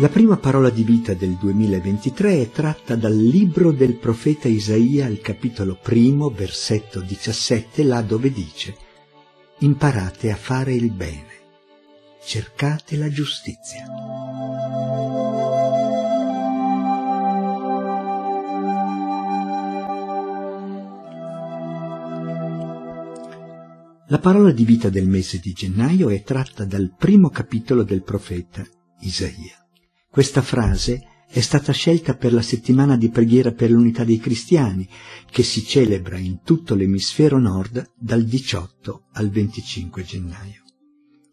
La prima parola di vita del 2023 è tratta dal libro del profeta Isaia al capitolo primo, versetto 17, là dove dice Imparate a fare il bene, cercate la giustizia. La parola di vita del mese di gennaio è tratta dal primo capitolo del profeta Isaia. Questa frase è stata scelta per la settimana di preghiera per l'unità dei cristiani, che si celebra in tutto l'emisfero nord dal 18 al 25 gennaio.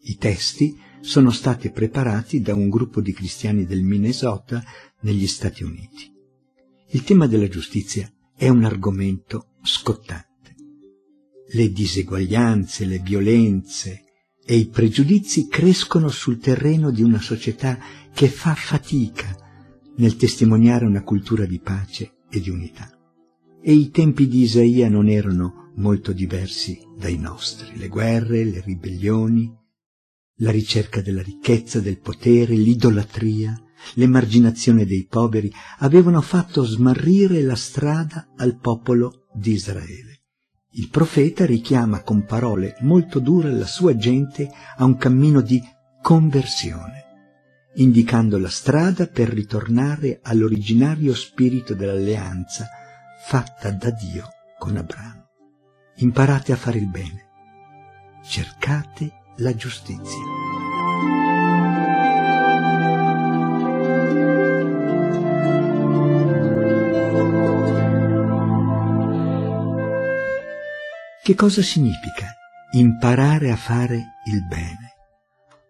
I testi sono stati preparati da un gruppo di cristiani del Minnesota negli Stati Uniti. Il tema della giustizia è un argomento scottante. Le diseguaglianze, le violenze e i pregiudizi crescono sul terreno di una società che fa fatica nel testimoniare una cultura di pace e di unità. E i tempi di Isaia non erano molto diversi dai nostri. Le guerre, le ribellioni, la ricerca della ricchezza, del potere, l'idolatria, l'emarginazione dei poveri avevano fatto smarrire la strada al popolo di Israele. Il profeta richiama con parole molto dure la sua gente a un cammino di conversione indicando la strada per ritornare all'originario spirito dell'alleanza fatta da Dio con Abramo. Imparate a fare il bene, cercate la giustizia. Che cosa significa imparare a fare il bene?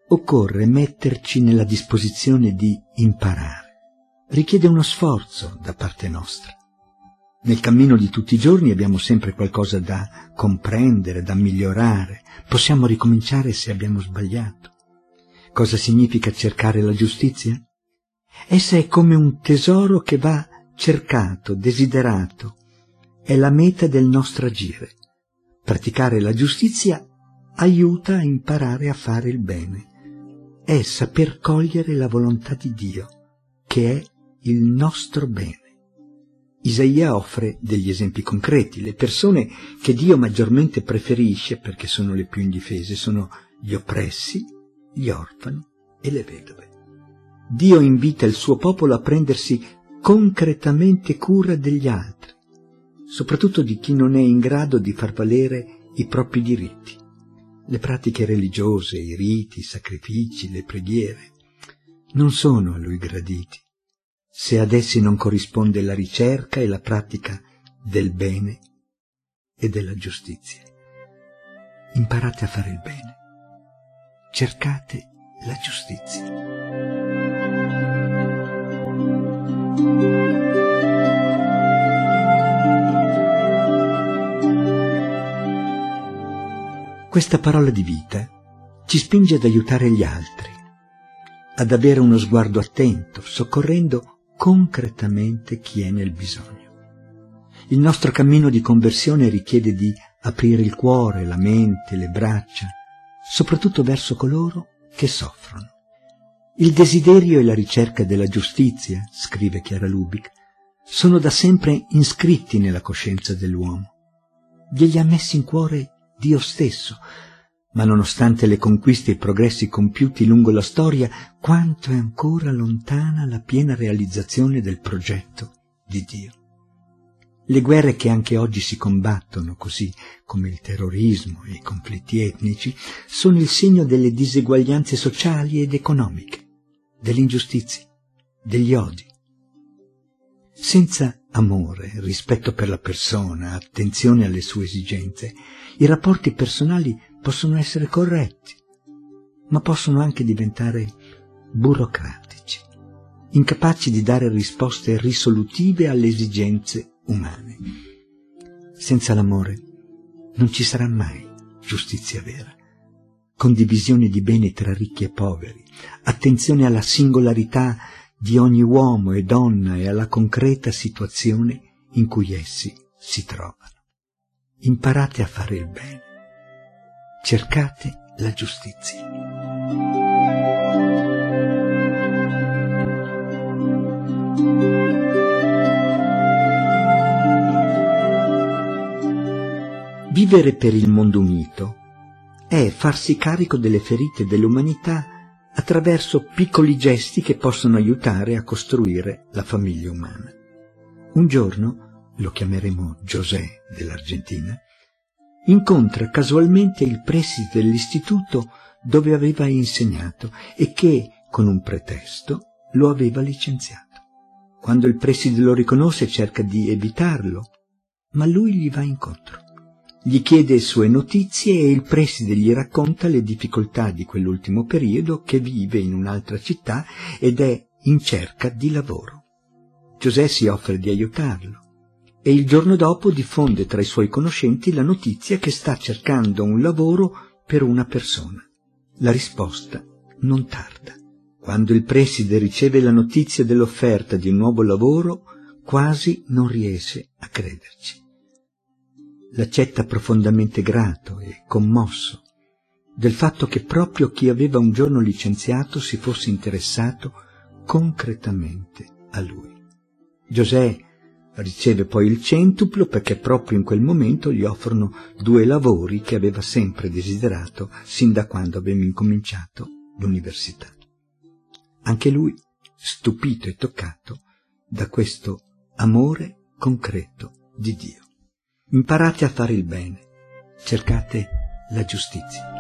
Occorre metterci nella disposizione di imparare. Richiede uno sforzo da parte nostra. Nel cammino di tutti i giorni abbiamo sempre qualcosa da comprendere, da migliorare. Possiamo ricominciare se abbiamo sbagliato. Cosa significa cercare la giustizia? Essa è come un tesoro che va cercato, desiderato. È la meta del nostro agire. Praticare la giustizia aiuta a imparare a fare il bene è saper cogliere la volontà di Dio, che è il nostro bene. Isaia offre degli esempi concreti. Le persone che Dio maggiormente preferisce, perché sono le più indifese, sono gli oppressi, gli orfani e le vedove. Dio invita il suo popolo a prendersi concretamente cura degli altri, soprattutto di chi non è in grado di far valere i propri diritti le pratiche religiose, i riti, i sacrifici, le preghiere, non sono a lui graditi, se ad essi non corrisponde la ricerca e la pratica del bene e della giustizia. Imparate a fare il bene, cercate la giustizia. Questa parola di vita ci spinge ad aiutare gli altri, ad avere uno sguardo attento, soccorrendo concretamente chi è nel bisogno. Il nostro cammino di conversione richiede di aprire il cuore, la mente, le braccia, soprattutto verso coloro che soffrono. Il desiderio e la ricerca della giustizia, scrive Chiara Lubic, sono da sempre iscritti nella coscienza dell'uomo. Glieli ha messi in cuore Dio stesso, ma nonostante le conquiste e i progressi compiuti lungo la storia, quanto è ancora lontana la piena realizzazione del progetto di Dio. Le guerre che anche oggi si combattono, così come il terrorismo e i conflitti etnici, sono il segno delle diseguaglianze sociali ed economiche, delle ingiustizie, degli odi. Senza amore, rispetto per la persona, attenzione alle sue esigenze, i rapporti personali possono essere corretti, ma possono anche diventare burocratici, incapaci di dare risposte risolutive alle esigenze umane. Senza l'amore non ci sarà mai giustizia vera, condivisione di beni tra ricchi e poveri, attenzione alla singolarità di ogni uomo e donna e alla concreta situazione in cui essi si trovano. Imparate a fare il bene, cercate la giustizia. Vivere per il mondo unito è farsi carico delle ferite dell'umanità attraverso piccoli gesti che possono aiutare a costruire la famiglia umana. Un giorno, lo chiameremo José dell'Argentina, incontra casualmente il preside dell'istituto dove aveva insegnato e che, con un pretesto, lo aveva licenziato. Quando il preside lo riconosce cerca di evitarlo, ma lui gli va incontro. Gli chiede sue notizie e il preside gli racconta le difficoltà di quell'ultimo periodo che vive in un'altra città ed è in cerca di lavoro. Giuseppe si offre di aiutarlo e il giorno dopo diffonde tra i suoi conoscenti la notizia che sta cercando un lavoro per una persona. La risposta non tarda. Quando il preside riceve la notizia dell'offerta di un nuovo lavoro, quasi non riesce a crederci. L'accetta profondamente grato e commosso del fatto che proprio chi aveva un giorno licenziato si fosse interessato concretamente a lui. Giuseppe riceve poi il centuplo perché proprio in quel momento gli offrono due lavori che aveva sempre desiderato sin da quando aveva incominciato l'università. Anche lui, stupito e toccato da questo amore concreto di Dio. Imparate a fare il bene, cercate la giustizia.